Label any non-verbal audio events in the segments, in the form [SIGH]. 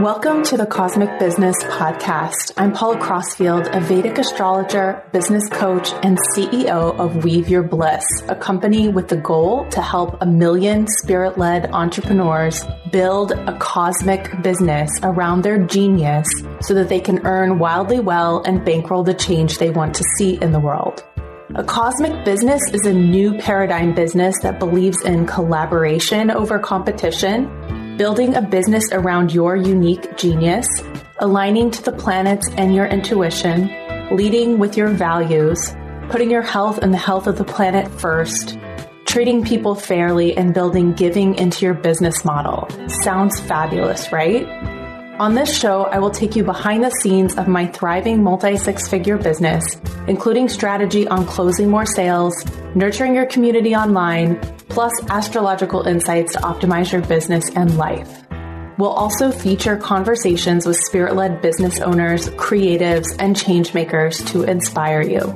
Welcome to the Cosmic Business Podcast. I'm Paula Crossfield, a Vedic astrologer, business coach, and CEO of Weave Your Bliss, a company with the goal to help a million spirit led entrepreneurs build a cosmic business around their genius so that they can earn wildly well and bankroll the change they want to see in the world. A cosmic business is a new paradigm business that believes in collaboration over competition building a business around your unique genius, aligning to the planets and your intuition, leading with your values, putting your health and the health of the planet first, treating people fairly, and building giving into your business model. Sounds fabulous, right? On this show, I will take you behind the scenes of my thriving multi six figure business, including strategy on closing more sales, nurturing your community online, plus astrological insights to optimize your business and life. We'll also feature conversations with spirit led business owners, creatives, and changemakers to inspire you.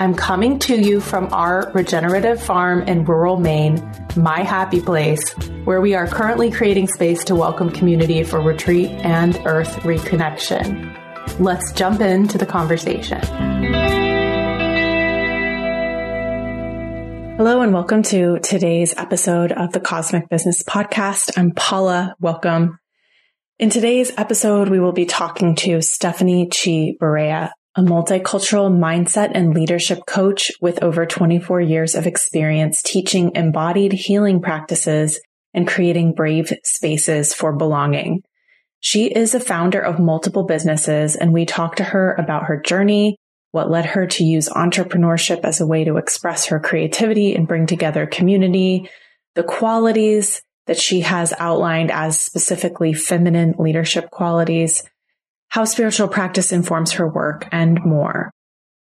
I'm coming to you from our regenerative farm in rural Maine, my happy place, where we are currently creating space to welcome community for retreat and earth reconnection. Let's jump into the conversation. Hello and welcome to today's episode of the Cosmic Business Podcast. I'm Paula. Welcome. In today's episode, we will be talking to Stephanie Chee Barea, a multicultural mindset and leadership coach with over 24 years of experience teaching embodied healing practices and creating brave spaces for belonging. She is a founder of multiple businesses and we talk to her about her journey, what led her to use entrepreneurship as a way to express her creativity and bring together community, the qualities that she has outlined as specifically feminine leadership qualities, how spiritual practice informs her work, and more.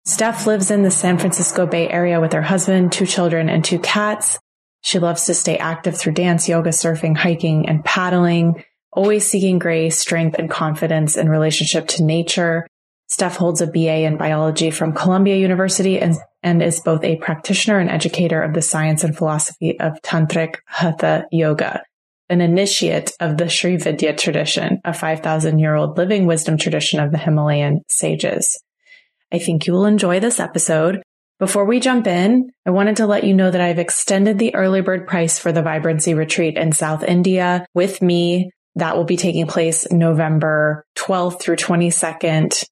Steph lives in the San Francisco Bay Area with her husband, two children, and two cats. She loves to stay active through dance, yoga, surfing, hiking, and paddling, always seeking grace, strength, and confidence in relationship to nature. Steph holds a BA in biology from Columbia University and, and is both a practitioner and educator of the science and philosophy of Tantric Hatha Yoga an initiate of the Sri Vidya tradition, a 5,000 year old living wisdom tradition of the Himalayan sages. I think you will enjoy this episode. Before we jump in, I wanted to let you know that I've extended the early bird price for the vibrancy retreat in South India with me. That will be taking place November 12th through 22nd.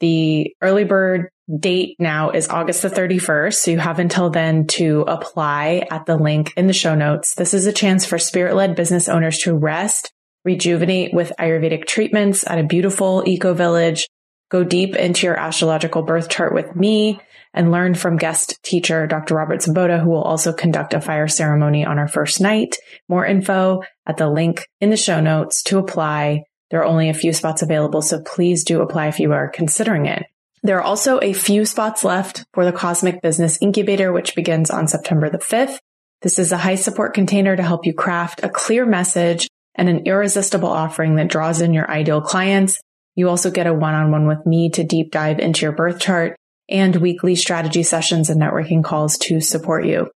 The early bird date now is August the 31st. So you have until then to apply at the link in the show notes. This is a chance for spirit led business owners to rest, rejuvenate with Ayurvedic treatments at a beautiful eco village, go deep into your astrological birth chart with me and learn from guest teacher Dr. Robert Svoboda, who will also conduct a fire ceremony on our first night. More info at the link in the show notes to apply. There are only a few spots available, so please do apply if you are considering it. There are also a few spots left for the Cosmic Business Incubator, which begins on September the 5th. This is a high support container to help you craft a clear message and an irresistible offering that draws in your ideal clients. You also get a one-on-one with me to deep dive into your birth chart and weekly strategy sessions and networking calls to support you.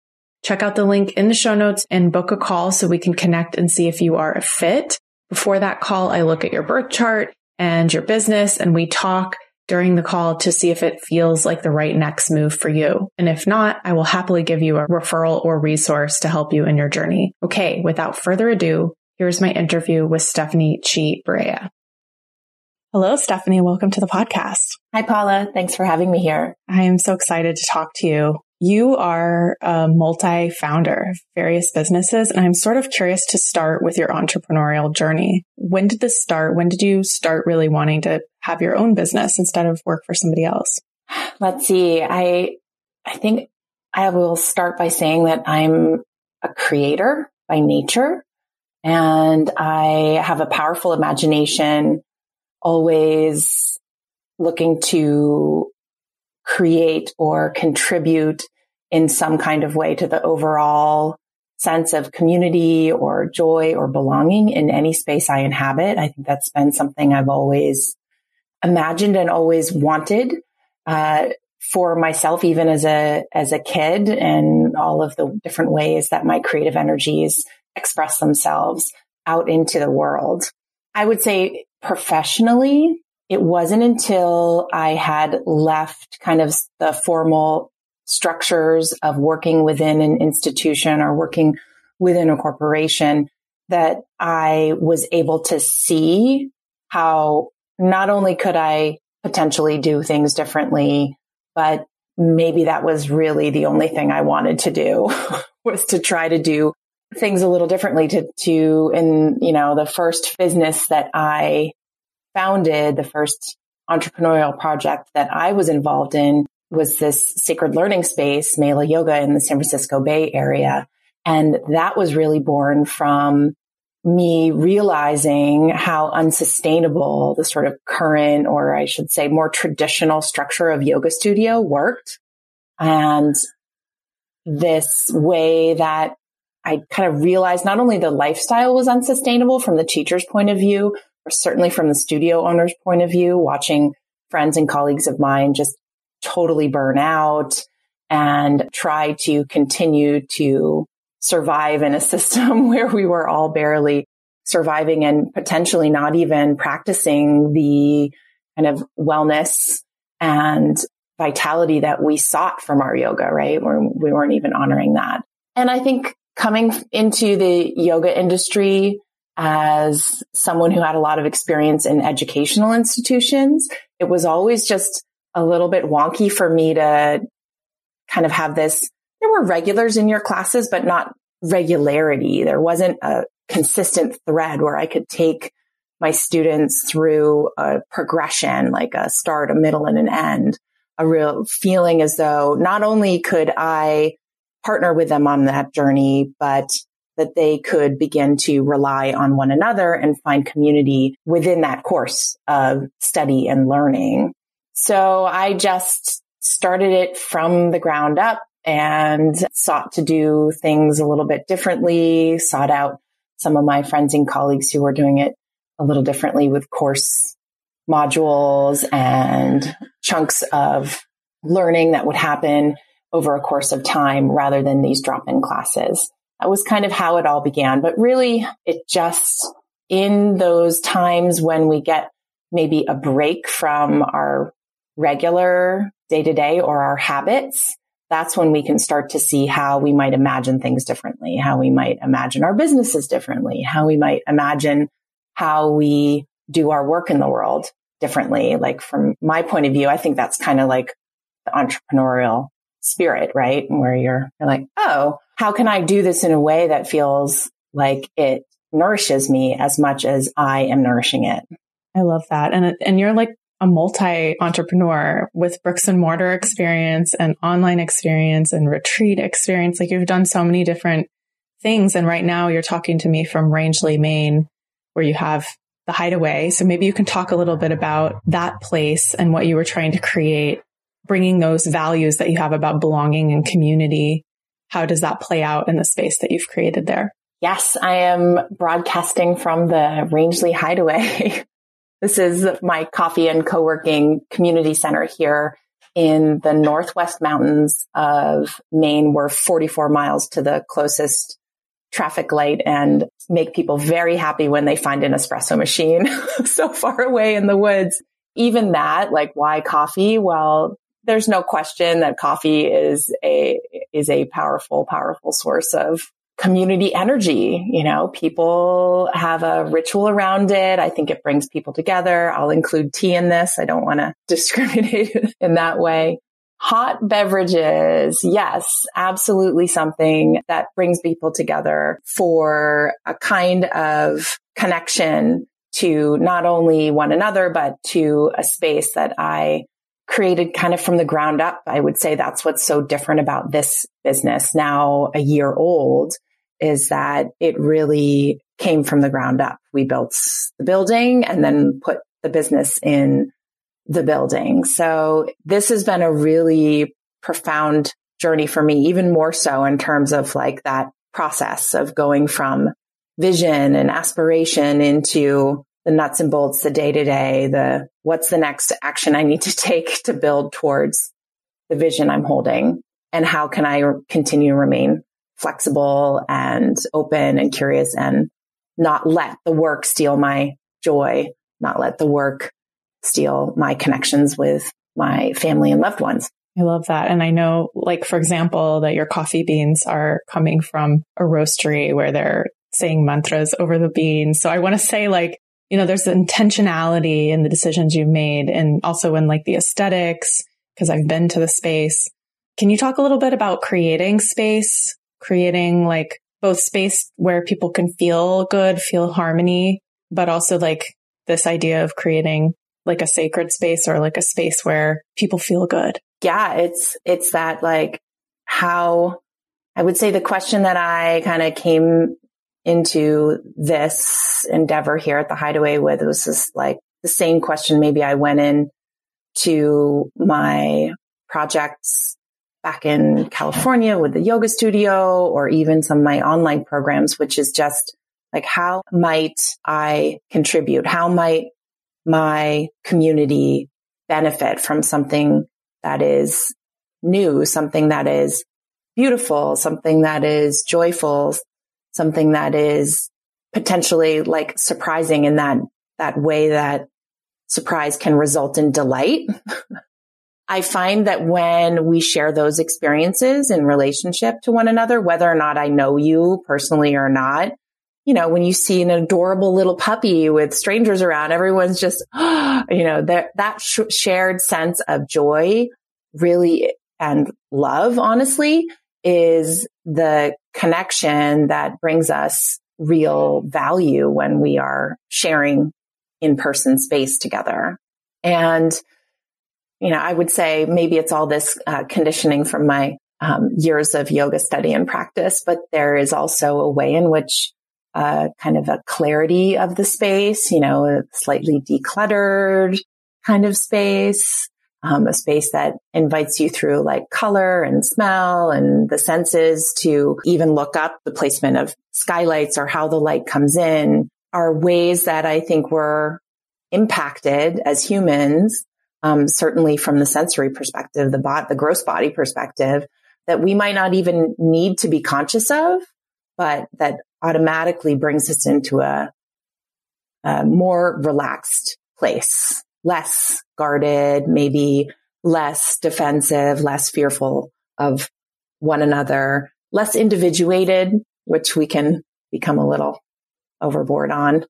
Check out the link in the show notes and book a call so we can connect and see if you are a fit. Before that call, I look at your birth chart and your business and we talk during the call to see if it feels like the right next move for you. And if not, I will happily give you a referral or resource to help you in your journey. Okay, without further ado, here's my interview with Stephanie Chee Barea. Hello, Stephanie. Welcome to the podcast. Hi, Paula. Thanks for having me here. I am so excited to talk to you. You are a multi founder of various businesses, and I'm sort of curious to start with your entrepreneurial journey. When did this start? When did you start really wanting to have your own business instead of work for somebody else? Let's see. I, I think I will start by saying that I'm a creator by nature and I have a powerful imagination, always looking to create or contribute in some kind of way to the overall sense of community or joy or belonging in any space I inhabit. I think that's been something I've always imagined and always wanted uh, for myself, even as a as a kid, and all of the different ways that my creative energies express themselves out into the world. I would say professionally, it wasn't until I had left kind of the formal structures of working within an institution or working within a corporation that I was able to see how not only could I potentially do things differently, but maybe that was really the only thing I wanted to do [LAUGHS] was to try to do things a little differently to, to, in, you know, the first business that I founded, the first entrepreneurial project that I was involved in was this sacred learning space, Mela Yoga in the San Francisco Bay Area. And that was really born from me realizing how unsustainable the sort of current, or I should say more traditional structure of yoga studio worked. And this way that I kind of realized not only the lifestyle was unsustainable from the teacher's point of view, certainly from the studio owner's point of view, watching friends and colleagues of mine just totally burn out and try to continue to survive in a [LAUGHS] system where we were all barely surviving and potentially not even practicing the kind of wellness and vitality that we sought from our yoga, right? Where we weren't even honoring that. And I think coming into the yoga industry as someone who had a lot of experience in educational institutions, it was always just a little bit wonky for me to kind of have this. There were regulars in your classes, but not regularity. There wasn't a consistent thread where I could take my students through a progression, like a start, a middle, and an end, a real feeling as though not only could I partner with them on that journey, but that they could begin to rely on one another and find community within that course of study and learning. So I just started it from the ground up and sought to do things a little bit differently, sought out some of my friends and colleagues who were doing it a little differently with course modules and chunks of learning that would happen over a course of time rather than these drop in classes. That was kind of how it all began. But really, it just in those times when we get maybe a break from our regular day to day or our habits, that's when we can start to see how we might imagine things differently, how we might imagine our businesses differently, how we might imagine how we do our work in the world differently. Like from my point of view, I think that's kind of like the entrepreneurial spirit, right? Where you're, you're like, oh, how can I do this in a way that feels like it nourishes me as much as I am nourishing it? I love that. And, and you're like a multi entrepreneur with bricks and mortar experience and online experience and retreat experience. Like you've done so many different things. And right now you're talking to me from Rangeley, Maine, where you have the hideaway. So maybe you can talk a little bit about that place and what you were trying to create, bringing those values that you have about belonging and community. How does that play out in the space that you've created there? Yes, I am broadcasting from the Rangeley Hideaway. [LAUGHS] This is my coffee and co-working community center here in the Northwest Mountains of Maine. We're 44 miles to the closest traffic light and make people very happy when they find an espresso machine [LAUGHS] so far away in the woods. Even that, like why coffee? Well, there's no question that coffee is a, is a powerful, powerful source of community energy. You know, people have a ritual around it. I think it brings people together. I'll include tea in this. I don't want to [LAUGHS] discriminate in that way. Hot beverages. Yes, absolutely something that brings people together for a kind of connection to not only one another, but to a space that I created kind of from the ground up. I would say that's what's so different about this business now a year old is that it really came from the ground up. We built the building and then put the business in the building. So this has been a really profound journey for me, even more so in terms of like that process of going from vision and aspiration into the nuts and bolts, the day to day, the what's the next action I need to take to build towards the vision I'm holding and how can I continue to remain flexible and open and curious and not let the work steal my joy not let the work steal my connections with my family and loved ones. I love that. And I know, like, for example, that your coffee beans are coming from a roastery where they're saying mantras over the beans. So I want to say, like, you know, there's intentionality in the decisions you've made and also in like the aesthetics, because I've been to the space. Can you talk a little bit about creating space, creating like both space where people can feel good, feel harmony, but also like this idea of creating like a sacred space or like a space where people feel good? Yeah, it's, it's that like how I would say the question that I kind of came into this endeavor here at the hideaway with was just like the same question maybe I went in to my projects back in California with the yoga studio or even some of my online programs, which is just like, how might I contribute? How might my community benefit from something that is new, something that is beautiful, something that is joyful, something that is potentially like surprising in that, that way that surprise can result in delight. [LAUGHS] I find that when we share those experiences in relationship to one another, whether or not I know you personally or not, you know, when you see an adorable little puppy with strangers around, everyone's just, [GASPS] you know, that, that sh- shared sense of joy really and love, honestly, is the connection that brings us real value when we are sharing in person space together. And, you know, I would say maybe it's all this uh, conditioning from my um, years of yoga study and practice, but there is also a way in which uh, kind of a clarity of the space, you know, a slightly decluttered kind of space, um, a space that invites you through like color and smell and the senses to even look up the placement of skylights or how the light comes in are ways that I think we're impacted as humans, um, certainly from the sensory perspective, the bot, the gross body perspective, that we might not even need to be conscious of, but that automatically brings us into a, a more relaxed place, less guarded, maybe less defensive, less fearful of one another, less individuated, which we can become a little overboard on.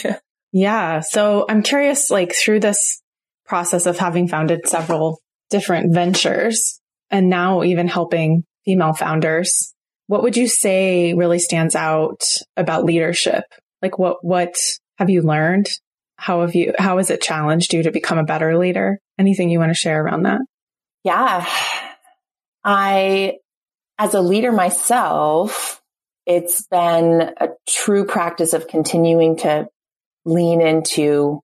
[LAUGHS] yeah. So I'm curious, like through this process of having founded several different ventures and now even helping female founders, what would you say really stands out about leadership? Like what, what have you learned? How have you, how has it challenged you to become a better leader? Anything you want to share around that? Yeah. I, as a leader myself, it's been a true practice of continuing to lean into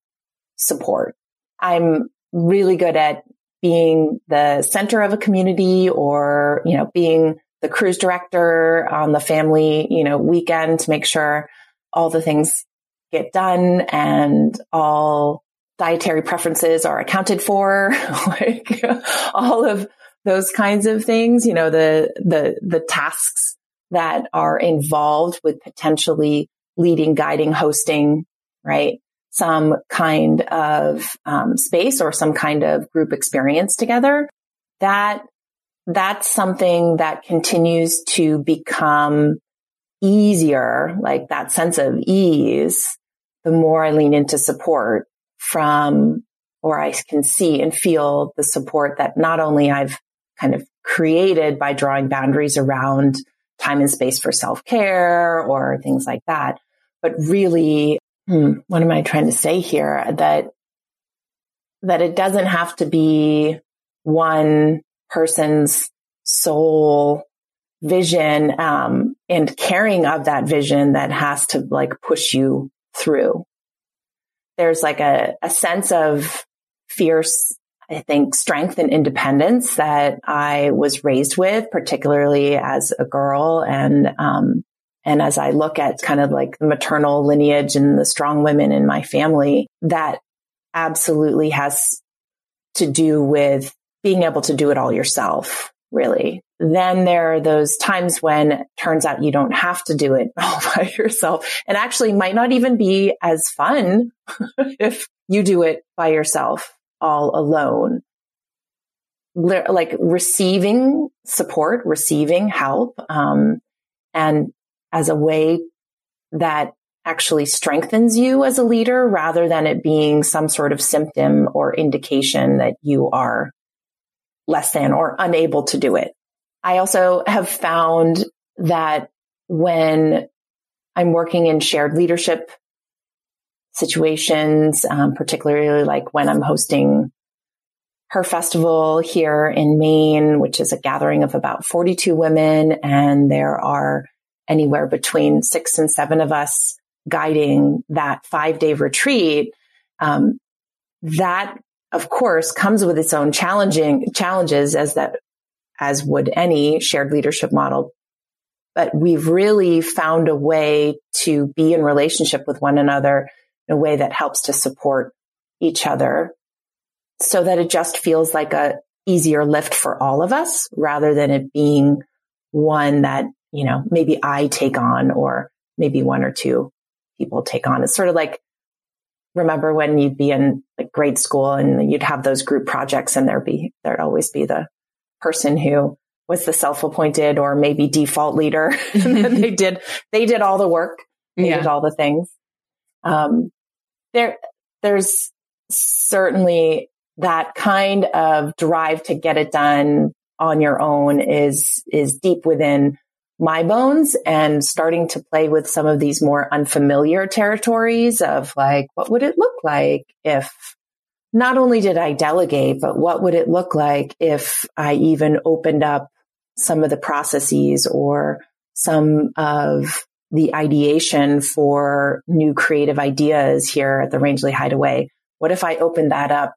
support. I'm really good at being the center of a community or, you know, being the cruise director on the family, you know, weekend to make sure all the things get done and all dietary preferences are accounted for, [LAUGHS] like all of those kinds of things, you know, the, the, the tasks that are involved with potentially leading, guiding, hosting, right? Some kind of um, space or some kind of group experience together. That that's something that continues to become easier, like that sense of ease, the more I lean into support from, or I can see and feel the support that not only I've kind of created by drawing boundaries around time and space for self care or things like that, but really, hmm, what am I trying to say here? That, that it doesn't have to be one person's sole vision um, and caring of that vision that has to like push you through. There's like a, a sense of fierce, I think, strength and independence that I was raised with, particularly as a girl. And, um, and as I look at kind of like the maternal lineage and the strong women in my family, that absolutely has to do with being able to do it all yourself, really. Then there are those times when it turns out you don't have to do it [LAUGHS] all by yourself and actually might not even be as fun [LAUGHS] if you do it by yourself all alone. Like receiving support, receiving help, um, and as a way that actually strengthens you as a leader rather than it being some sort of symptom or indication that you are less than or unable to do it. I also have found that when I'm working in shared leadership situations, um, particularly like when I'm hosting her festival here in Maine, which is a gathering of about 42 women. And there are anywhere between six and seven of us guiding that five day retreat. Um, that of course comes with its own challenging challenges as that, as would any shared leadership model. But we've really found a way to be in relationship with one another in a way that helps to support each other so that it just feels like a easier lift for all of us rather than it being one that, you know, maybe I take on or maybe one or two people take on. It's sort of like, remember when you'd be in like grade school and you'd have those group projects and there'd be, there'd always be the person who was the self-appointed or maybe default leader. and [LAUGHS] they did, they did all the work. They yeah. did all the things. Um, there, there's certainly that kind of drive to get it done on your own is, is deep within my bones and starting to play with some of these more unfamiliar territories of like, what would it look like if not only did I delegate, but what would it look like if I even opened up some of the processes or some of the ideation for new creative ideas here at the Rangeley Hideaway? What if I opened that up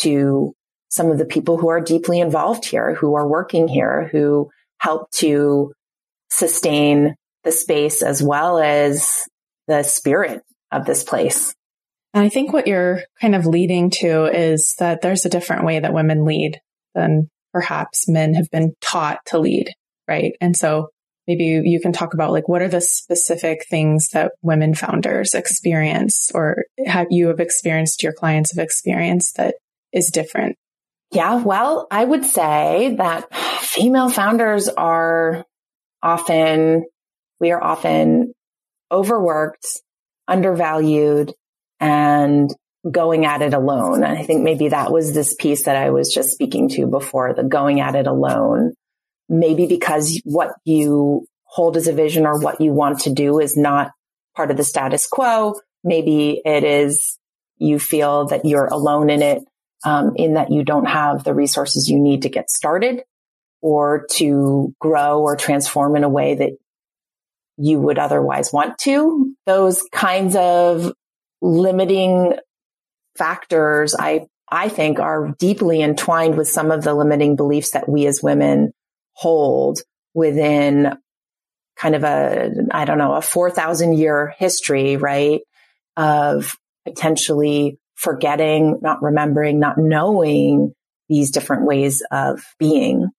to some of the people who are deeply involved here, who are working here, who help to sustain the space as well as the spirit of this place. And I think what you're kind of leading to is that there's a different way that women lead than perhaps men have been taught to lead, right? And so maybe you can talk about like what are the specific things that women founders experience or have you have experienced your clients have experienced that is different? Yeah, well, I would say that female founders are often, we are often overworked, undervalued, and going at it alone. And I think maybe that was this piece that I was just speaking to before, the going at it alone. Maybe because what you hold as a vision or what you want to do is not part of the status quo. Maybe it is you feel that you're alone in it, um, in that you don't have the resources you need to get started or to grow or transform in a way that you would otherwise want to. Those kinds of limiting factors, I, I think are deeply entwined with some of the limiting beliefs that we as women hold within kind of a, I don't know, a 4,000 year history, right? Of potentially forgetting, not remembering, not knowing these different ways of being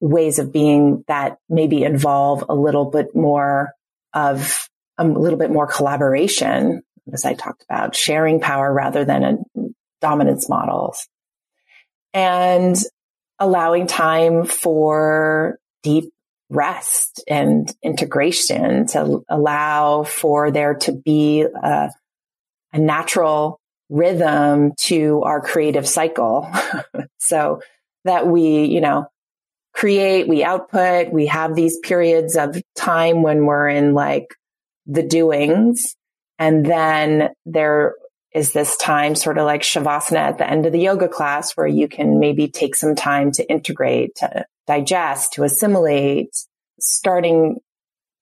ways of being that maybe involve a little bit more of um, a little bit more collaboration, as I talked about, sharing power rather than a dominance models and allowing time for deep rest and integration to allow for there to be a, a natural rhythm to our creative cycle. [LAUGHS] so that we, you know, create, we output, we have these periods of time when we're in like the doings. And then there is this time sort of like Shavasana at the end of the yoga class where you can maybe take some time to integrate, to digest, to assimilate, starting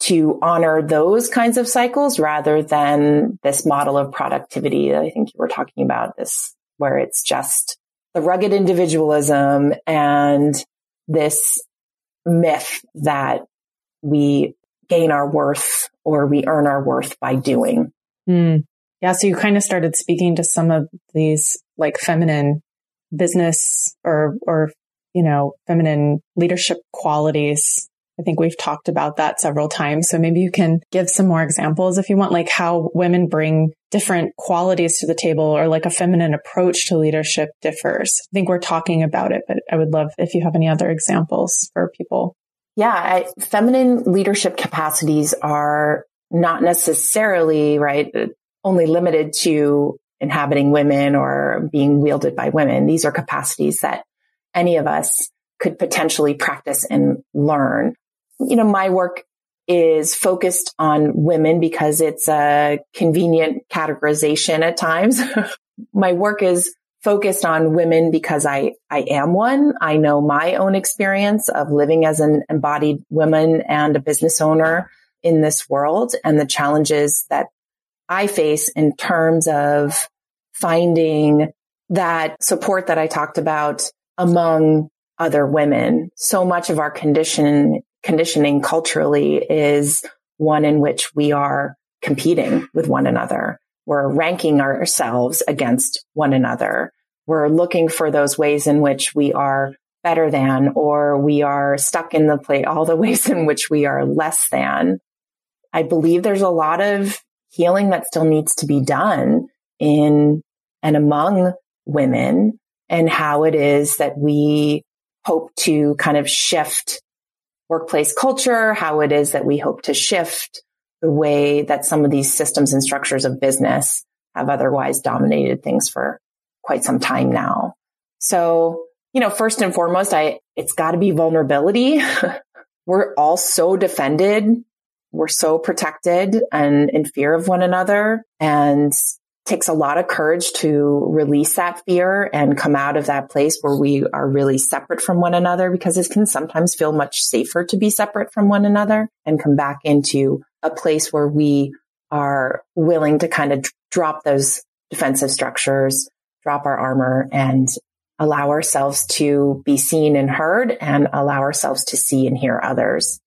to honor those kinds of cycles rather than this model of productivity that I think you were talking about this, where it's just the rugged individualism and this myth that we gain our worth or we earn our worth by doing. Mm. Yeah. So you kind of started speaking to some of these like feminine business or, or you know, feminine leadership qualities. I think we've talked about that several times. So maybe you can give some more examples if you want, like how women bring different qualities to the table or like a feminine approach to leadership differs. I think we're talking about it, but I would love if you have any other examples for people. Yeah, I, feminine leadership capacities are not necessarily, right, only limited to inhabiting women or being wielded by women. These are capacities that any of us could potentially practice and learn. You know, my work is focused on women because it's a convenient categorization at times. [LAUGHS] my work is focused on women because I, I am one. I know my own experience of living as an embodied woman and a business owner in this world and the challenges that I face in terms of finding that support that I talked about among other women. So much of our condition, conditioning culturally is one in which we are competing with one another. We're ranking ourselves against one another. We're looking for those ways in which we are better than, or we are stuck in the play, all the [LAUGHS] ways in which we are less than. I believe there's a lot of healing that still needs to be done in and among women and how it is that we hope to kind of shift workplace culture, how it is that we hope to shift the way that some of these systems and structures of business have otherwise dominated things for quite some time now. So, you know, first and foremost, I, it's got to be vulnerability. [LAUGHS] We're all so defended. We're so protected and in fear of one another. And takes a lot of courage to release that fear and come out of that place where we are really separate from one another because it can sometimes feel much safer to be separate from one another and come back into a place where we are willing to kind of drop those defensive structures, drop our armor and allow ourselves to be seen and heard and allow ourselves to see and hear others.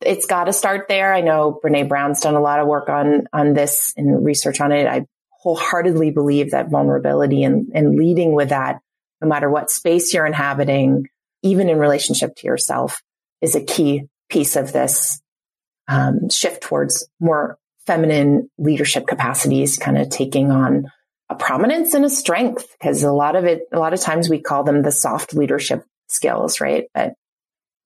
It's got to start there. I know Brene Brown's done a lot of work on, on this and research on it. I wholeheartedly believe that vulnerability and, and leading with that, no matter what space you're inhabiting, even in relationship to yourself, is a key piece of this um, shift towards more feminine leadership capacities, kind of taking on a prominence and a strength. Because a lot of it, a lot of times we call them the soft leadership skills, right? But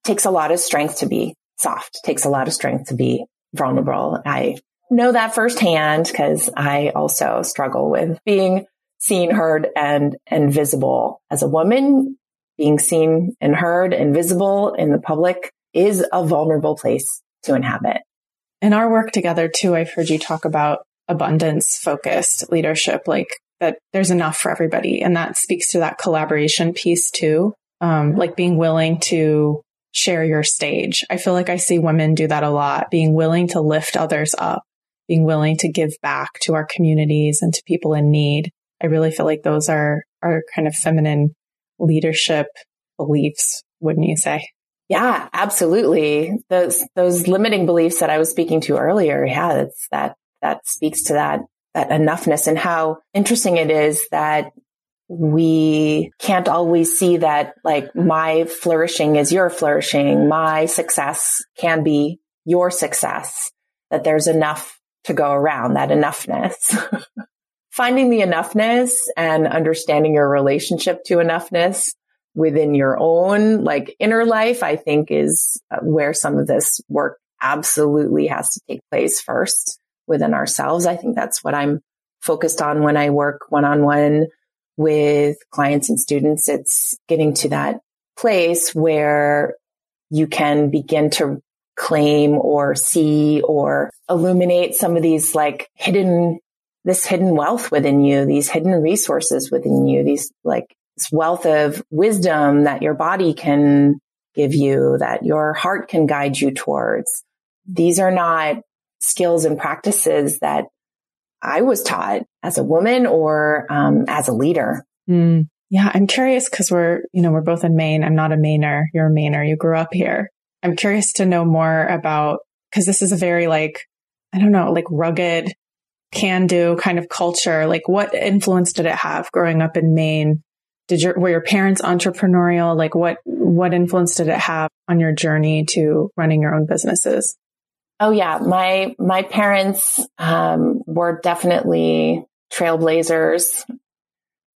takes a lot of strength to be soft. It takes a lot of strength to be vulnerable. I know that firsthand because I also struggle with being seen, heard, and, and visible as a woman. Being seen and heard and visible in the public is a vulnerable place to inhabit. In our work together too, I've heard you talk about abundance focused leadership, like that there's enough for everybody. And that speaks to that collaboration piece too. Um, like being willing to share your stage. I feel like I see women do that a lot, being willing to lift others up being willing to give back to our communities and to people in need. I really feel like those are, are kind of feminine leadership beliefs, wouldn't you say? Yeah, absolutely. Those, those limiting beliefs that I was speaking to earlier. Yeah, that's that, that speaks to that, that enoughness and how interesting it is that we can't always see that like my flourishing is your flourishing. My success can be your success, that there's enough to go around that enoughness. [LAUGHS] Finding the enoughness and understanding your relationship to enoughness within your own like inner life, I think is uh, where some of this work absolutely has to take place first within ourselves. I think that's what I'm focused on when I work one on one with clients and students. It's getting to that place where you can begin to claim or see or illuminate some of these like hidden, this hidden wealth within you, these hidden resources within you, these like this wealth of wisdom that your body can give you, that your heart can guide you towards. These are not skills and practices that I was taught as a woman or um, as a leader. Mm. Yeah, I'm curious because we're, you know, we're both in Maine. I'm not a Mainer. You're a Mainer. You grew up here. I'm curious to know more about, cause this is a very like, I don't know, like rugged, can do kind of culture. Like what influence did it have growing up in Maine did your, were your parents entrepreneurial? Like what, what influence did it have on your journey to running your own businesses? Oh yeah. My, my parents, um, were definitely trailblazers.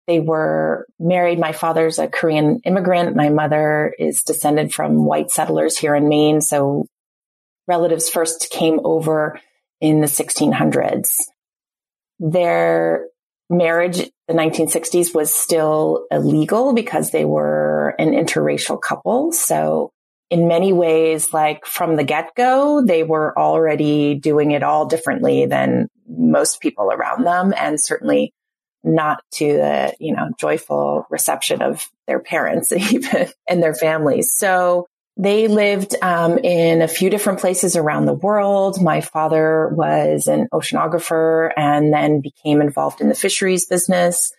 They were married. My father's a Korean immigrant. My mother is descended from white settlers here in Maine. So relatives first came over in the 1600s. Their marriage, the 1960s was still illegal because they were an interracial couple. So in many ways, like from the get go, they were already doing it all differently than most people around them and certainly not to the, you know, joyful reception of their parents [LAUGHS] even and their families. So they lived um, in a few different places around the world. My father was an oceanographer and then became involved in the fisheries business.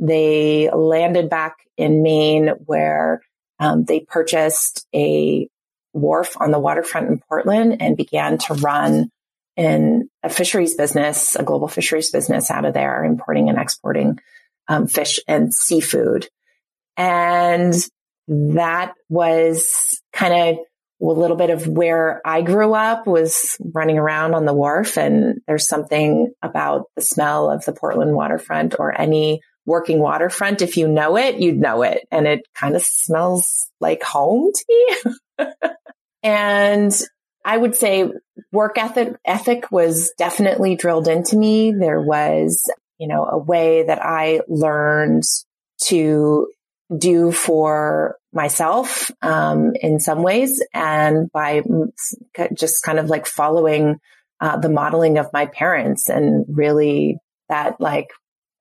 They landed back in Maine where um, they purchased a wharf on the waterfront in Portland and began to run in a fisheries business, a global fisheries business out of there, importing and exporting um, fish and seafood. And that was kind of a little bit of where I grew up was running around on the wharf. And there's something about the smell of the Portland waterfront or any working waterfront. If you know it, you'd know it. And it kind of smells like home to me. [LAUGHS] and I would say work ethic, ethic was definitely drilled into me. There was, you know, a way that I learned to do for myself um, in some ways and by just kind of like following uh, the modeling of my parents and really that like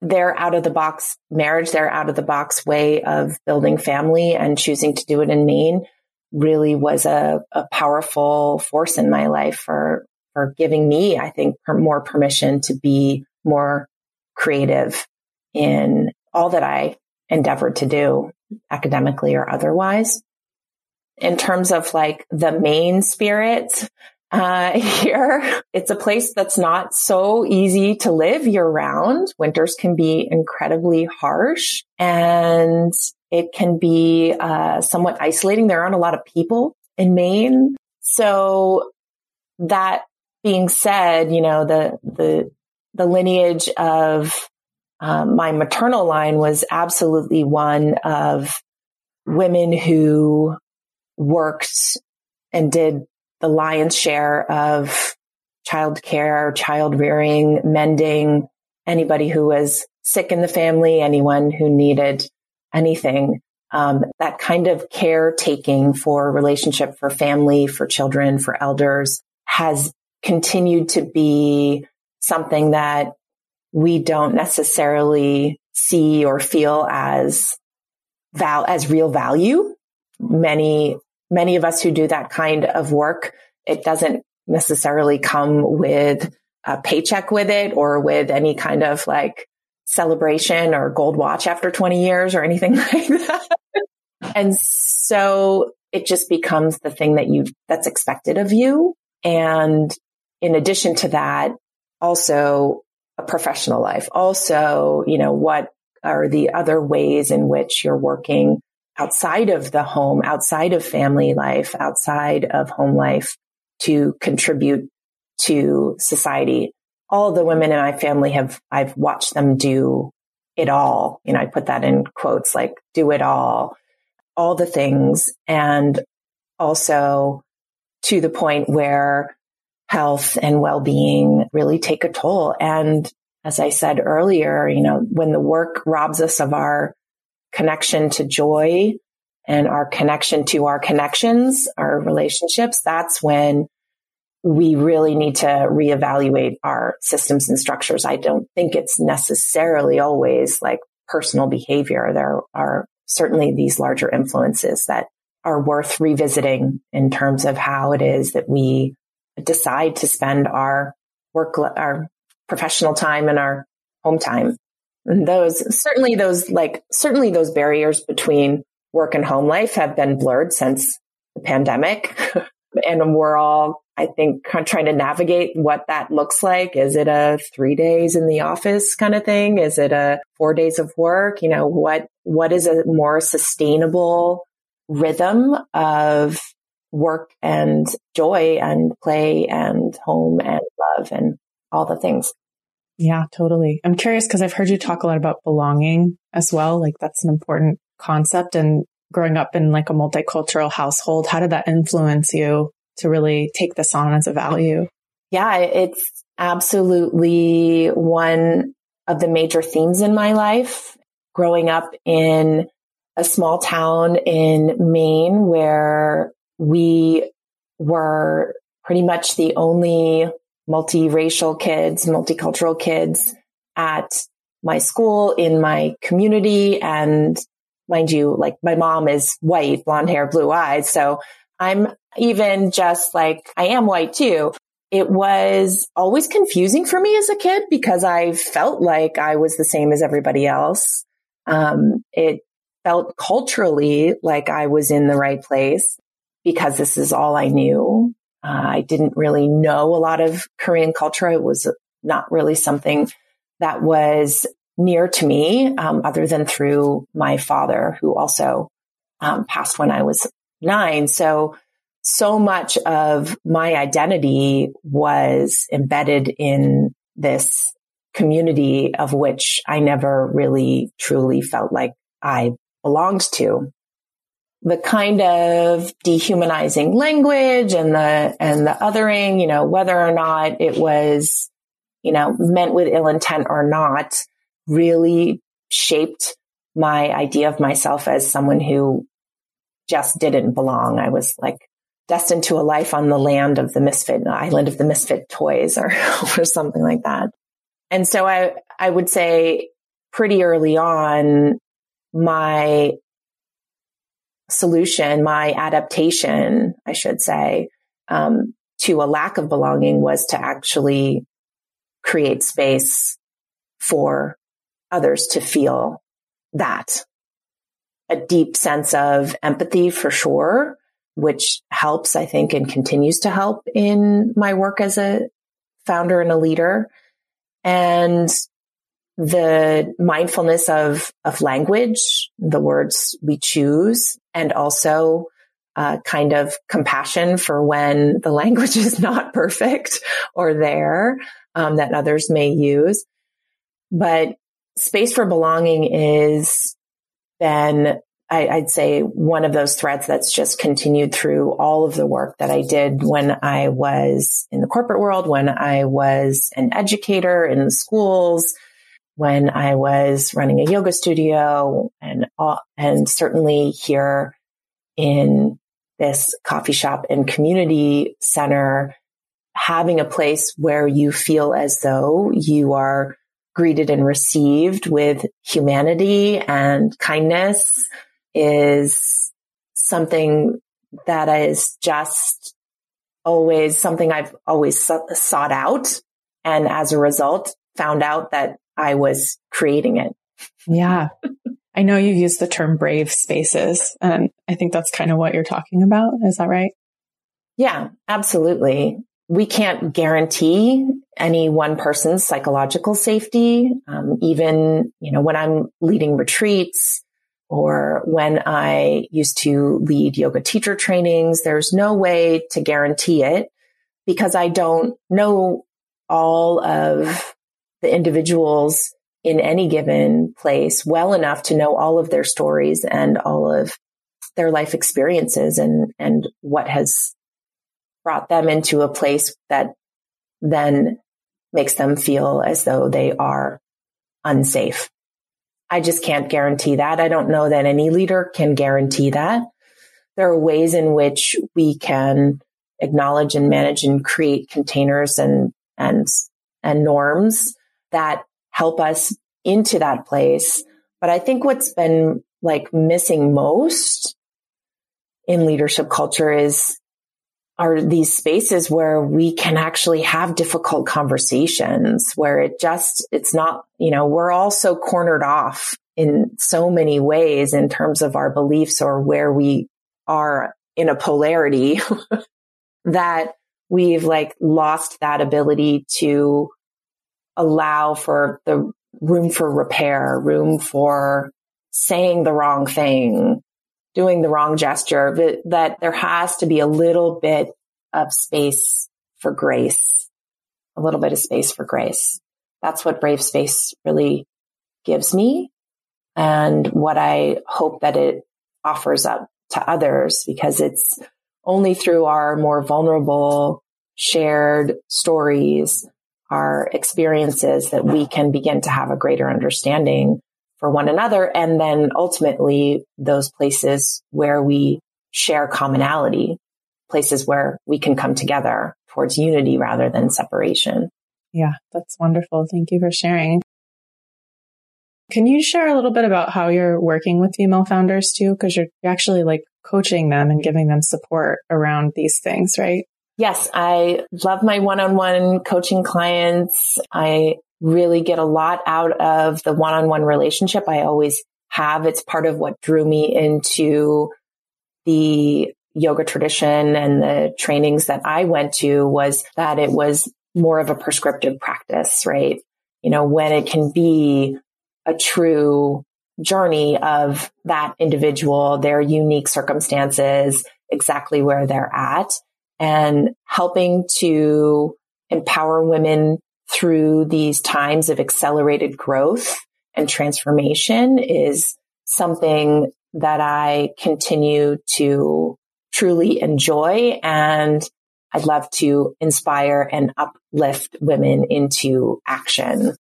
their out of the box marriage, their out of the box way of building family and choosing to do it in Maine really was a, a powerful force in my life for, for giving me, I think, more permission to be more creative in all that I endeavored to do academically or otherwise. In terms of like the Maine spirit, uh, [LAUGHS] here, it's a place that's not so easy to live year round. Winters can be incredibly harsh and it can be uh, somewhat isolating. There aren't a lot of people in Maine. So that being said, you know, the, the, the lineage of um, my maternal line was absolutely one of women who worked and did the lion's share of child care, child rearing, mending, anybody who was sick in the family, anyone who needed anything. Um, that kind of caretaking for relationship for family, for children, for elders has continued to be something that we don't necessarily see or feel as val as real value. Many, many of us who do that kind of work, it doesn't necessarily come with a paycheck with it or with any kind of like celebration or gold watch after 20 years or anything [LAUGHS] like that. and so it just becomes the thing that you, that's expected of you. And in addition to that, also a professional life. Also, you know, what are the other ways in which you're working outside of the home, outside of family life, outside of home life to contribute to society. All the women in my family have, I've watched them do it all. You know, I put that in quotes like do it all, all the things. And also to the point where health and well-being really take a toll. And as I said earlier, you know, when the work robs us of our connection to joy and our connection to our connections, our relationships, that's when we really need to reevaluate our systems and structures. I don't think it's necessarily always like personal behavior. There are certainly these larger influences that are worth revisiting in terms of how it is that we decide to spend our work, our professional time and our home time. And those, certainly those, like, certainly those barriers between work and home life have been blurred since the pandemic. [LAUGHS] And we're all, I think, trying to navigate what that looks like. Is it a three days in the office kind of thing? Is it a four days of work? You know, what, what is a more sustainable rhythm of work and joy and play and home and love and all the things? Yeah, totally. I'm curious because I've heard you talk a lot about belonging as well. Like that's an important concept and growing up in like a multicultural household, how did that influence you to really take this on as a value? Yeah, it's absolutely one of the major themes in my life. Growing up in a small town in Maine where we were pretty much the only multiracial kids, multicultural kids at my school, in my community. And mind you, like my mom is white, blonde hair, blue eyes. So I'm even just like I am white too. It was always confusing for me as a kid because I felt like I was the same as everybody else. Um, it felt culturally like I was in the right place because this is all I knew. Uh, I didn't really know a lot of Korean culture. It was not really something that was near to me, um, other than through my father, who also um, passed when I was nine. So, so much of my identity was embedded in this community of which I never really truly felt like I belonged to the kind of dehumanizing language and the, and the othering, you know, whether or not it was, you know, meant with ill intent or not really shaped my idea of myself as someone who just didn't belong. I was like destined to a life on the land of the misfit, the island of the misfit toys or, [LAUGHS] or something like that. And so I, I would say pretty early on, my solution, my adaptation, I should say, um, to a lack of belonging was to actually create space for others to feel that. A deep sense of empathy for sure, which helps, I think, and continues to help in my work as a founder and a leader. And the mindfulness of, of language, the words we choose, and also uh, kind of compassion for when the [LAUGHS] language is not perfect or there um, that others may use. But space for belonging is then I, I'd say one of those threads that's just continued through all of the work that I did when I was in the corporate world, when I was an educator in the schools, when I was running a yoga studio and, and certainly here in this coffee shop and community center, having a place where you feel as though you are greeted and received with humanity and kindness is something that is just always something I've always sought out. And as a result, found out that I was creating it. Yeah. I know you use the term brave spaces, and I think that's kind of what you're talking about. Is that right? Yeah, absolutely. We can't guarantee any one person's psychological safety. Um, even, you know, when I'm leading retreats or when I used to lead yoga teacher trainings, there's no way to guarantee it because I don't know all of the individuals in any given place well enough to know all of their stories and all of their life experiences and, and what has brought them into a place that then makes them feel as though they are unsafe. I just can't guarantee that. I don't know that any leader can guarantee that. There are ways in which we can acknowledge and manage and create containers and, and, and norms that help us into that place. But I think what's been like missing most in leadership culture is are these spaces where we can actually have difficult conversations where it just, it's not, you know, we're all so cornered off in so many ways in terms of our beliefs or where we are in a polarity [LAUGHS] that we've like lost that ability to allow for the room for repair, room for saying the wrong thing, doing the wrong gesture, but that there has to be a little bit of space for grace, a little bit of space for grace. That's what Brave Space really gives me and what I hope that it offers up to others because it's only through our more vulnerable shared stories, our experiences that we can begin to have a greater understanding for one another. And then ultimately those places where we share commonality, places where we can come together towards unity rather than separation. Yeah, that's wonderful. Thank you for sharing. Can you share a little bit about how you're working with female founders too? Because you're actually like coaching them and giving them support around these things, right? Yes, I love my one-on-one coaching clients. I really get a lot out of the one-on-one relationship I always have. It's part of what drew me into the yoga tradition and the trainings that I went to was that it was more of a prescriptive practice, right? You know, when it can be a true journey of that individual, their unique circumstances, exactly where they're at and helping to empower women through these times of accelerated growth and transformation is something that I continue to truly enjoy. And I'd love to inspire and uplift women into action,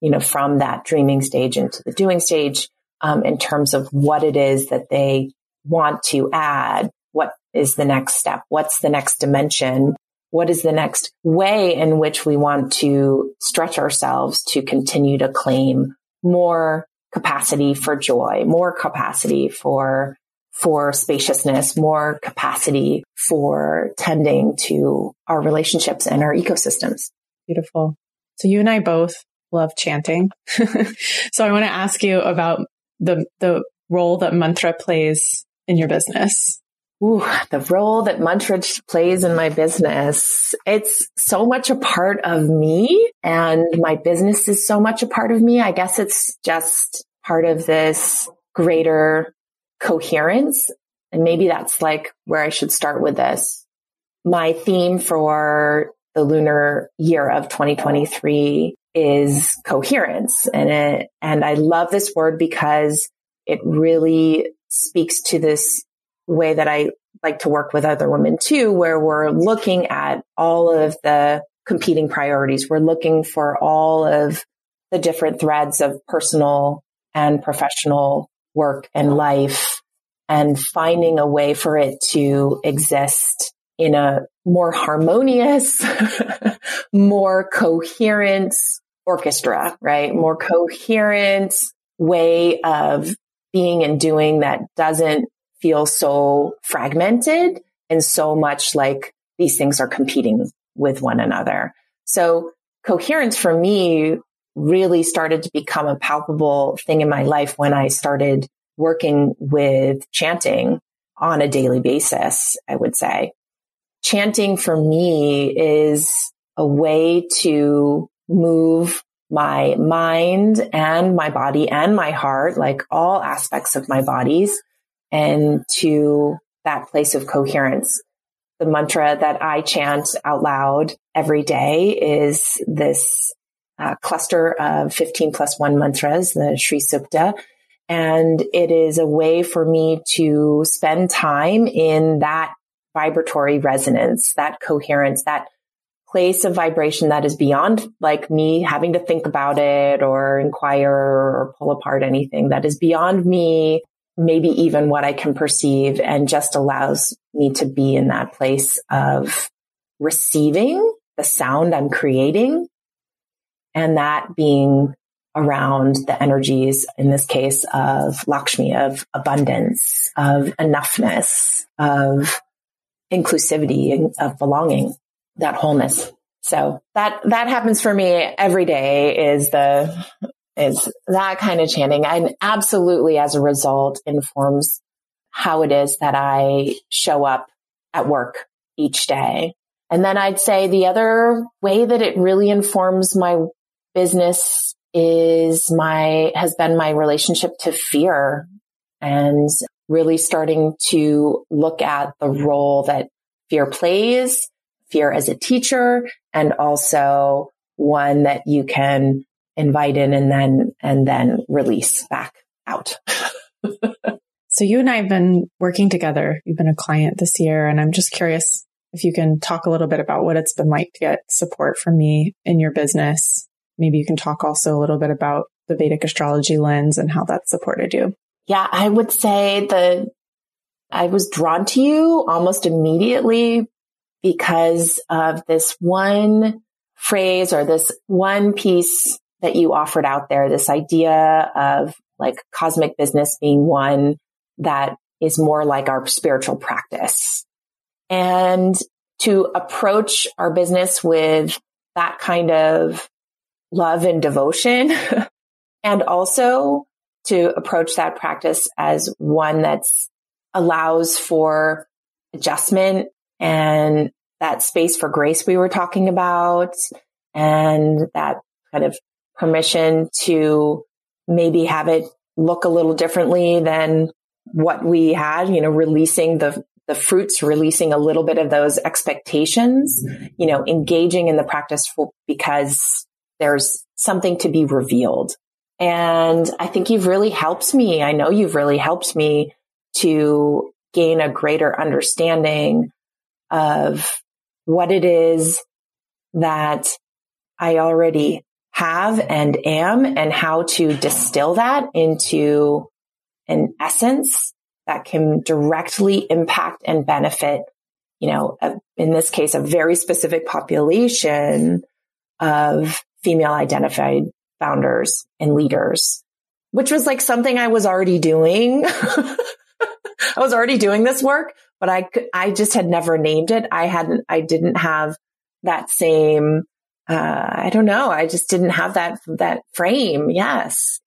you know, from that dreaming stage into the doing stage, um, in terms of what it is that they want to add. What is the next step? What's the next dimension what is the next way in which we want to stretch ourselves to continue to claim more capacity for joy, more capacity for for spaciousness, more capacity for tending to our relationships and our ecosystems. Beautiful. So you and I both love chanting. [LAUGHS] so I want to ask you about the the role that mantra plays in your business. Ooh, the role that mantra plays in my business. It's so much a part of me and my business is so much a part of me. I guess it's just part of this greater coherence. And maybe that's like where I should start with this. My theme for the lunar year of 2023 is coherence. And it, and I love this word because it really speaks to this way that I like to work with other women too, where we're looking at all of the competing priorities. We're looking for all of the different threads of personal and professional work and life and finding a way for it to exist in a more harmonious, [LAUGHS] more coherent orchestra, right? More coherent way of being and doing that doesn't feel so fragmented and so much like these things are competing with one another. So coherence for me really started to become a palpable thing in my life when I started working with chanting on a daily basis, I would say. Chanting for me is a way to move my mind and my body and my heart, like all aspects of my bodies and to that place of coherence. The mantra that I chant out loud every day is this uh, cluster of 15 plus one mantras, the Sri Sukta. And it is a way for me to spend time in that vibratory resonance, that coherence, that place of vibration that is beyond like me having to think about it or inquire or pull apart anything that is beyond me maybe even what I can perceive and just allows me to be in that place of receiving the sound I'm creating and that being around the energies, in this case of Lakshmi, of abundance, of enoughness, of inclusivity, and of belonging, that wholeness. So that, that happens for me every day is the, is that kind of chanting. And absolutely as a result informs how it is that I show up at work each day. And then I'd say the other way that it really informs my business is my, has been my relationship to fear and really starting to look at the role that fear plays, fear as a teacher, and also one that you can invite in and then, and then release back out. [LAUGHS] so you and I have been working together. You've been a client this year and I'm just curious if you can talk a little bit about what it's been like to get support from me in your business. Maybe you can talk also a little bit about the Vedic astrology lens and how that supported you. Yeah, I would say that I was drawn to you almost immediately because of this one phrase or this one piece that you offered out there, this idea of like cosmic business being one that is more like our spiritual practice. And to approach our business with that kind of love and devotion [LAUGHS] and also to approach that practice as one that's allows for adjustment and that space for grace we were talking about and that kind of permission to maybe have it look a little differently than what we had, you know, releasing the, the fruits, releasing a little bit of those expectations, you know, engaging in the practice for, because there's something to be revealed. And I think you've really helped me. I know you've really helped me to gain a greater understanding of what it is that I already have and am and how to distill that into an essence that can directly impact and benefit, you know, a, in this case, a very specific population of female identified founders and leaders, which was like something I was already doing. [LAUGHS] I was already doing this work, but I could, I just had never named it. I hadn't, I didn't have that same, uh, I don't know. I just didn't have that, that frame. Yes.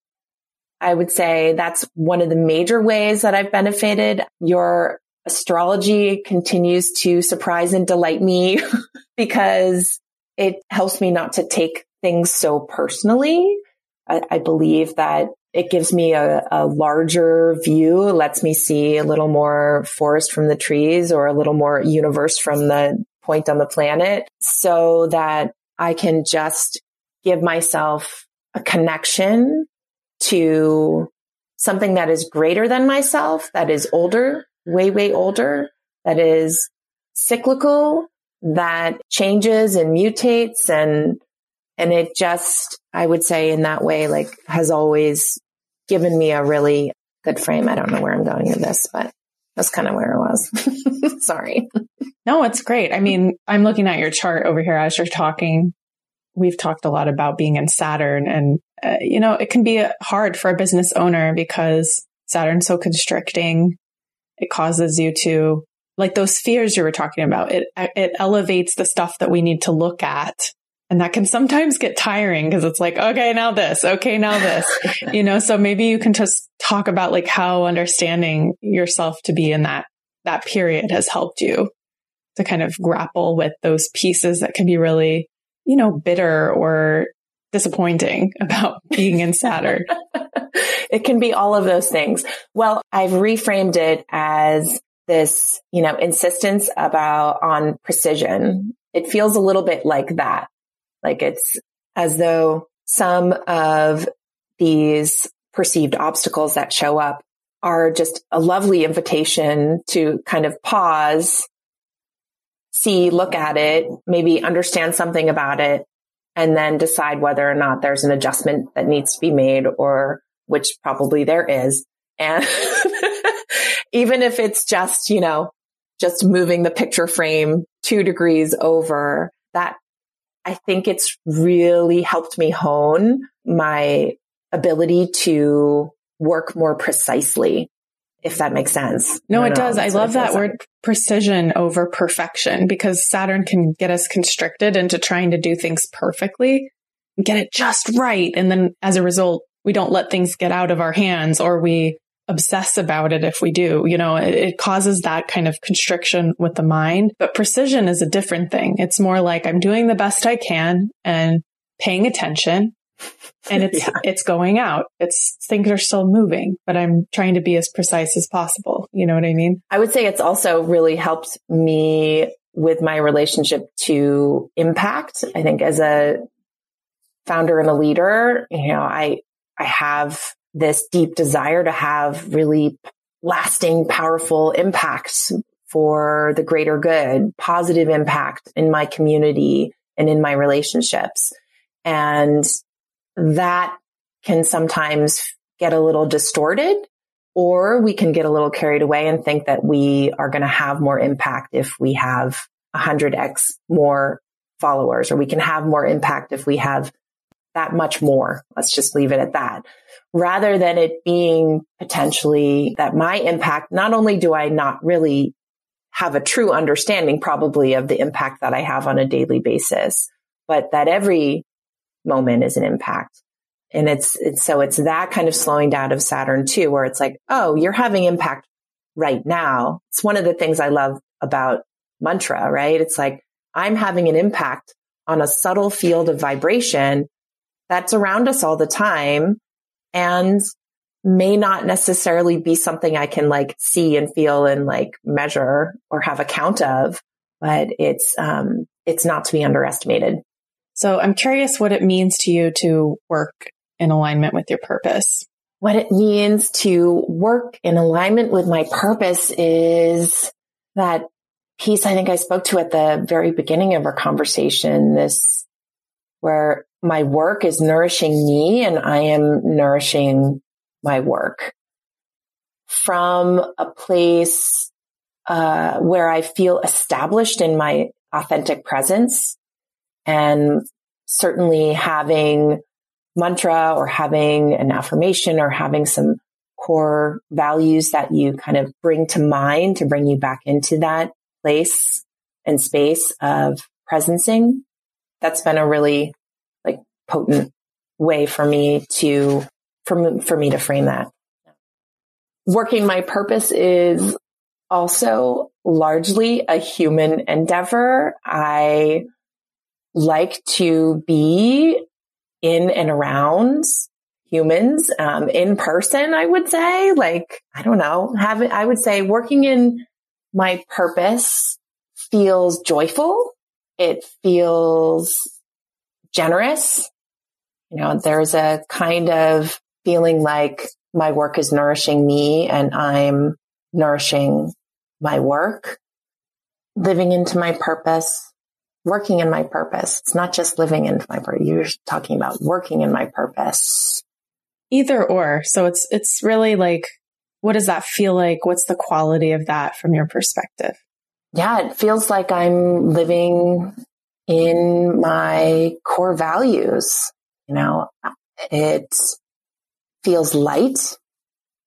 I would say that's one of the major ways that I've benefited. Your astrology continues to surprise and delight me [LAUGHS] because it helps me not to take things so personally. I, I believe that it gives me a, a, larger view, lets me see a little more forest from the trees or a little more universe from the point on the planet so that I can just give myself a connection to something that is greater than myself, that is older, way, way older, that is cyclical, that changes and mutates and and it just, I would say in that way, like has always given me a really good frame. I don't know where I'm going with this, but that's kind of where it was. [LAUGHS] Sorry. No, it's great. I mean, I'm looking at your chart over here as you're talking. We've talked a lot about being in Saturn and, uh, you know, it can be hard for a business owner because Saturn's so constricting. It causes you to, like those fears you were talking about, it, it elevates the stuff that we need to look at and that can sometimes get tiring because it's like, okay, now this, okay, now this, [LAUGHS] you know, so maybe you can just talk about like how understanding yourself to be in that, that period has helped you to kind of grapple with those pieces that can be really, you know, bitter or disappointing [LAUGHS] about being in Saturn. [LAUGHS] it can be all of those things. Well, I've reframed it as this, you know, insistence about on precision. It feels a little bit like that. Like it's as though some of these perceived obstacles that show up are just a lovely invitation to kind of pause, see, look at it, maybe understand something about it, and then decide whether or not there's an adjustment that needs to be made or which probably there is. And [LAUGHS] even if it's just, you know, just moving the picture frame two degrees over, that I think it's really helped me hone my ability to work more precisely, if that makes sense. No, it does. I love that word like. precision over perfection because Saturn can get us constricted into trying to do things perfectly and get it just right. And then as a result, we don't let things get out of our hands or we obsess about it if we do. You know, it, it, causes that kind of constriction with the mind. But precision is a different thing. It's more like I'm doing the best I can and paying attention [LAUGHS] and it's yeah. it's going out. It's things are still moving, but I'm trying to be as precise as possible. You know what I mean? I would say it's also really helped me with my relationship to impact. I think as a founder and a leader, you know, I I have this deep desire to have really lasting, powerful impacts for the greater good, positive impact in my community and in my relationships. And that can sometimes get a little distorted or we can get a little carried away and think that we are going to have more impact if we have 100x more followers or we can have more impact if we have that much more. Let's just leave it at that. Rather than it being potentially that my impact, not only do I not really have a true understanding probably of the impact that I have on a daily basis, but that every moment is an impact. And it's, it's so it's that kind of slowing down of Saturn too, where it's like, oh, you're having impact right now. It's one of the things I love about mantra, right? It's like I'm having an impact on a subtle field of vibration that's around us all the time and may not necessarily be something I can like see and feel and like measure or have a count of, but it's, um, it's not to be underestimated. So I'm curious what it means to you to work in alignment with your purpose. What it means to work in alignment with my purpose is that piece I think I spoke to at the very beginning of our conversation, this where my work is nourishing me and I am nourishing my work from a place uh, where I feel established in my authentic presence and certainly having mantra or having an affirmation or having some core values that you kind of bring to mind to bring you back into that place and space of presencing. That's been a really potent way for me to, for, for me to frame that. Working my purpose is also largely a human endeavor. I like to be in and around humans um, in person. I would say, like I don't know, have I would say working in my purpose feels joyful. It feels generous. You know, there's a kind of feeling like my work is nourishing me and I'm nourishing my work. Living into my purpose working in my purpose. It's not just living into my purpose. You're talking about working in my purpose. Either or. So it's, it's really like, what does that feel like? What's the quality of that from your perspective? Yeah, it feels like I'm living in my core values. You know, it feels light,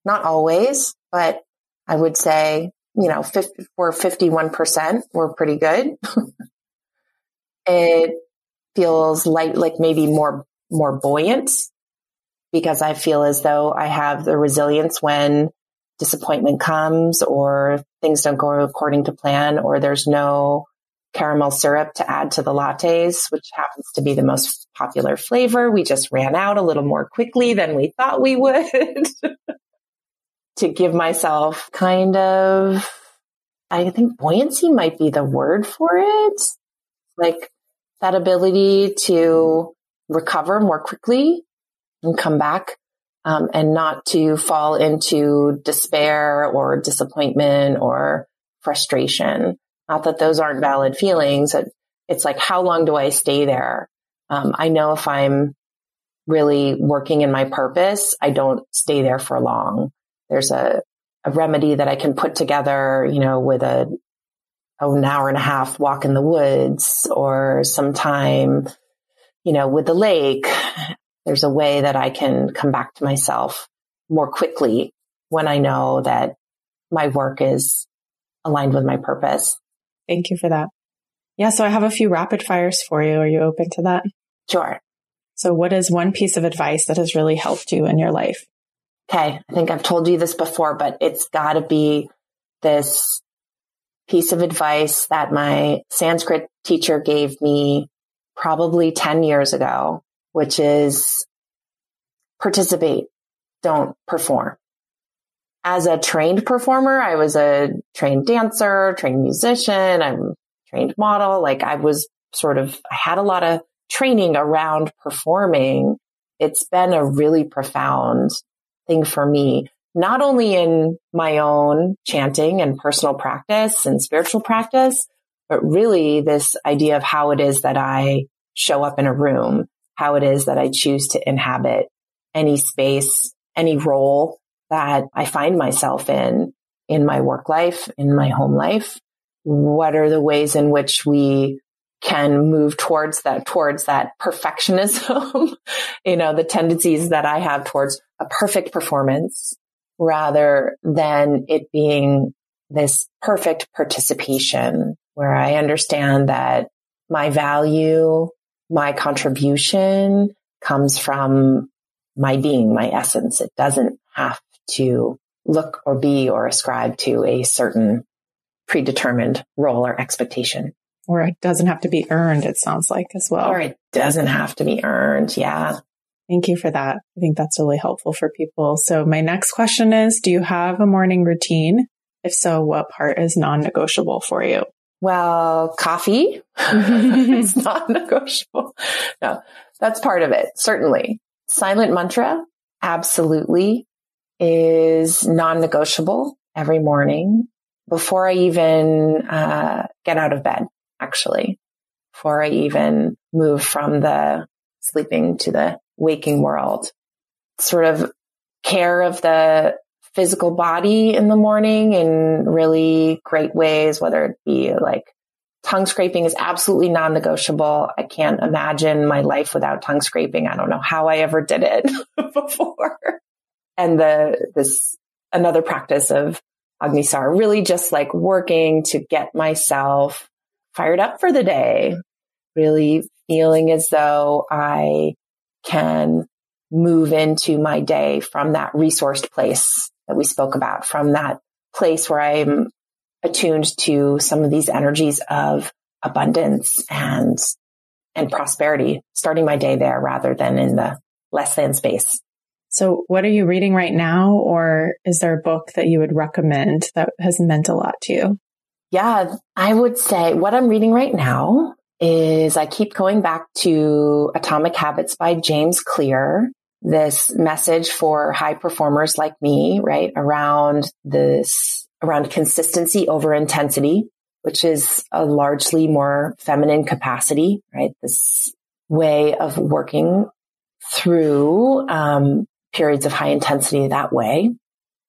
not always, but I would say, you know, 50, we're 51%. We're pretty good. [LAUGHS] it feels light, like maybe more, more buoyant because I feel as though I have the resilience when disappointment comes or things don't go according to plan or there's no caramel syrup to add to the lattes, which happens to be the most popular flavor. We just ran out a little more quickly than we thought we would [LAUGHS] to give myself kind of, I think buoyancy might be the word for it. Like that ability to recover more quickly and come back um, and not to fall into despair or disappointment or frustration. Not that those aren't valid feelings. It's like, how long do I stay there? Um, I know if I'm really working in my purpose, I don't stay there for long. There's a, a remedy that I can put together, you know, with a oh, an hour and a half walk in the woods or some time, you know, with the lake. There's a way that I can come back to myself more quickly when I know that my work is aligned with my purpose. Thank you for that. Yeah. So I have a few rapid fires for you. Are you open to that? Sure. So what is one piece of advice that has really helped you in your life? okay, I think I've told you this before, but it's got to be this piece of advice that my Sanskrit teacher gave me probably 10 years ago, which is participate, don't perform. As a trained performer, I was a trained dancer, trained musician, I'm trained model. Like I was sort of, I had a lot of training around performing. It's been a really profound thing for me, not only in my own chanting and personal practice and spiritual practice, but really this idea of how it is that I show up in a room, how it is that I choose to inhabit any space, any role that I find myself in, in my work life, in my home life. What are the ways in which we can move towards that, towards that perfectionism, [LAUGHS] you know, the tendencies that I have towards a perfect performance rather than it being this perfect participation where I understand that my value, my contribution comes from my being, my essence. It doesn't have to look or be or ascribe to a certain predetermined role or expectation. Or it doesn't have to be earned, it sounds like as well. Or it doesn't have to be earned. Yeah. Thank you for that. I think that's really helpful for people. So my next question is, do you have a morning routine? If so, what part is non-negotiable for you? Well, coffee [LAUGHS] is [LAUGHS] not negotiable. No, that's part of it. Certainly. Silent mantra, absolutely is non-negotiable every morning before I even uh, get out of bed actually, before I even move from the sleeping to the waking world. Sort of care of the physical body in the morning in really great ways, whether it be like tongue scraping is absolutely non-negotiable. I can't imagine my life without tongue scraping. I don't know how I ever did it [LAUGHS] before. And the, this another practice of Agnisar, really just like working to get myself fired up for the day, really feeling as though I can move into my day from that resourced place that we spoke about, from that place where I'm attuned to some of these energies of abundance and and prosperity, starting my day there rather than in the less than space. So what are you reading right now? Or is there a book that you would recommend that has meant a lot to you? Yeah, I would say what I'm reading right now is I keep going back to Atomic Habits by James Clear. This message for high performers like me, right? Around this, around consistency over intensity, which is a largely more feminine capacity, right? This way of working through um, periods of high intensity that way.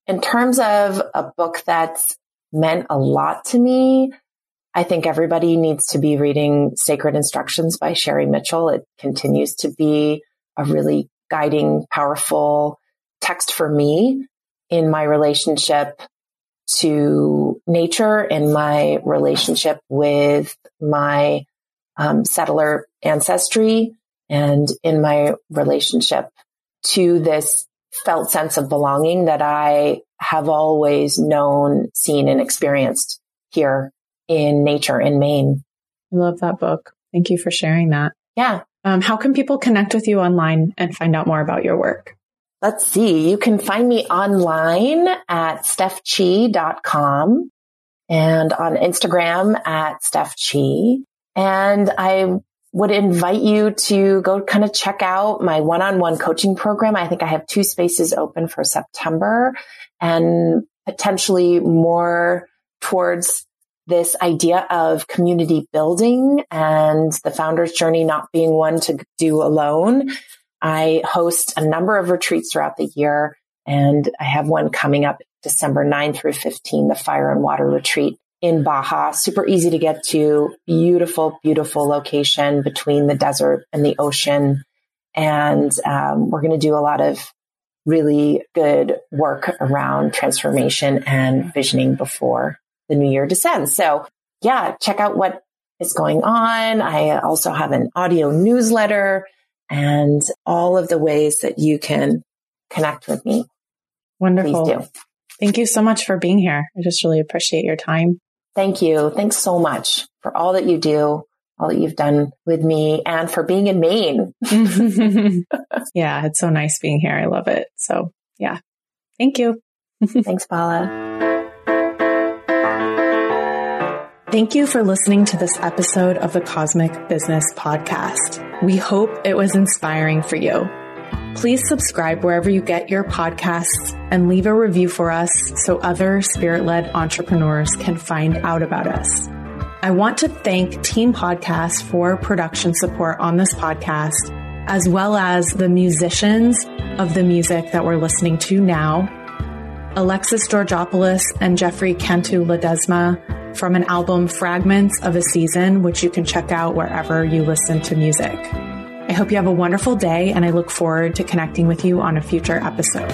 In terms of a book that's meant a lot to me. I think everybody needs to be reading Sacred Instructions by Sherri Mitchell. It continues to be a really guiding, powerful text for me in my relationship to nature, in my relationship with my um, settler ancestry, and in my relationship to this felt sense of belonging that I have always known, seen, and experienced here in nature in Maine. I love that book. Thank you for sharing that. Yeah. Um, how can people connect with you online and find out more about your work? Let's see. You can find me online at stephchee.com and on Instagram at stephchee. And I would invite you to go kind of check out my one-on-one coaching program. I think I have two spaces open for September and potentially more towards this idea of community building and the founder's journey not being one to do alone. I host a number of retreats throughout the year and I have one coming up December 9 through 15, the fire and water retreat in Baja, super easy to get to, beautiful, beautiful location between the desert and the ocean. And um, we're going to do a lot of really good work around transformation and visioning before the new year descends. So yeah, check out what is going on. I also have an audio newsletter and all of the ways that you can connect with me. Wonderful. Please do. Thank you so much for being here. I just really appreciate your time. Thank you. Thanks so much for all that you do, all that you've done with me, and for being in Maine. [LAUGHS] [LAUGHS] yeah, it's so nice being here. I love it. So, yeah. Thank you. [LAUGHS] Thanks, Paula. Thank you for listening to this episode of the Cosmic Business Podcast. We hope it was inspiring for you. Please subscribe wherever you get your podcasts and leave a review for us so other spirit led entrepreneurs can find out about us. I want to thank Team Podcast for production support on this podcast, as well as the musicians of the music that we're listening to now. Alexis Georgopoulos and Jefre Cantu Ledesma from an album Fragments of a Season, which you can check out wherever you listen to music. I hope you have a wonderful day and I look forward to connecting with you on a future episode.